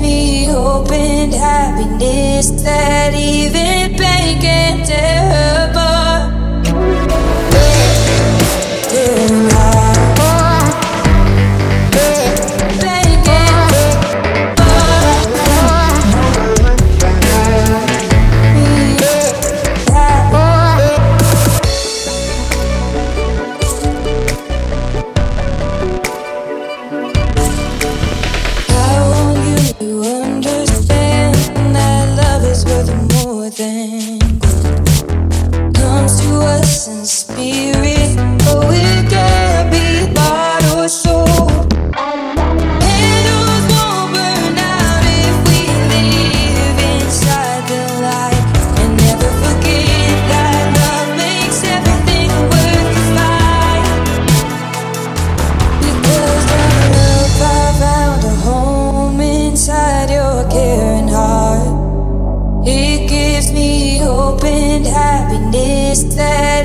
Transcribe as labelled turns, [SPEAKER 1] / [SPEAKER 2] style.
[SPEAKER 1] me hope and happiness that even is there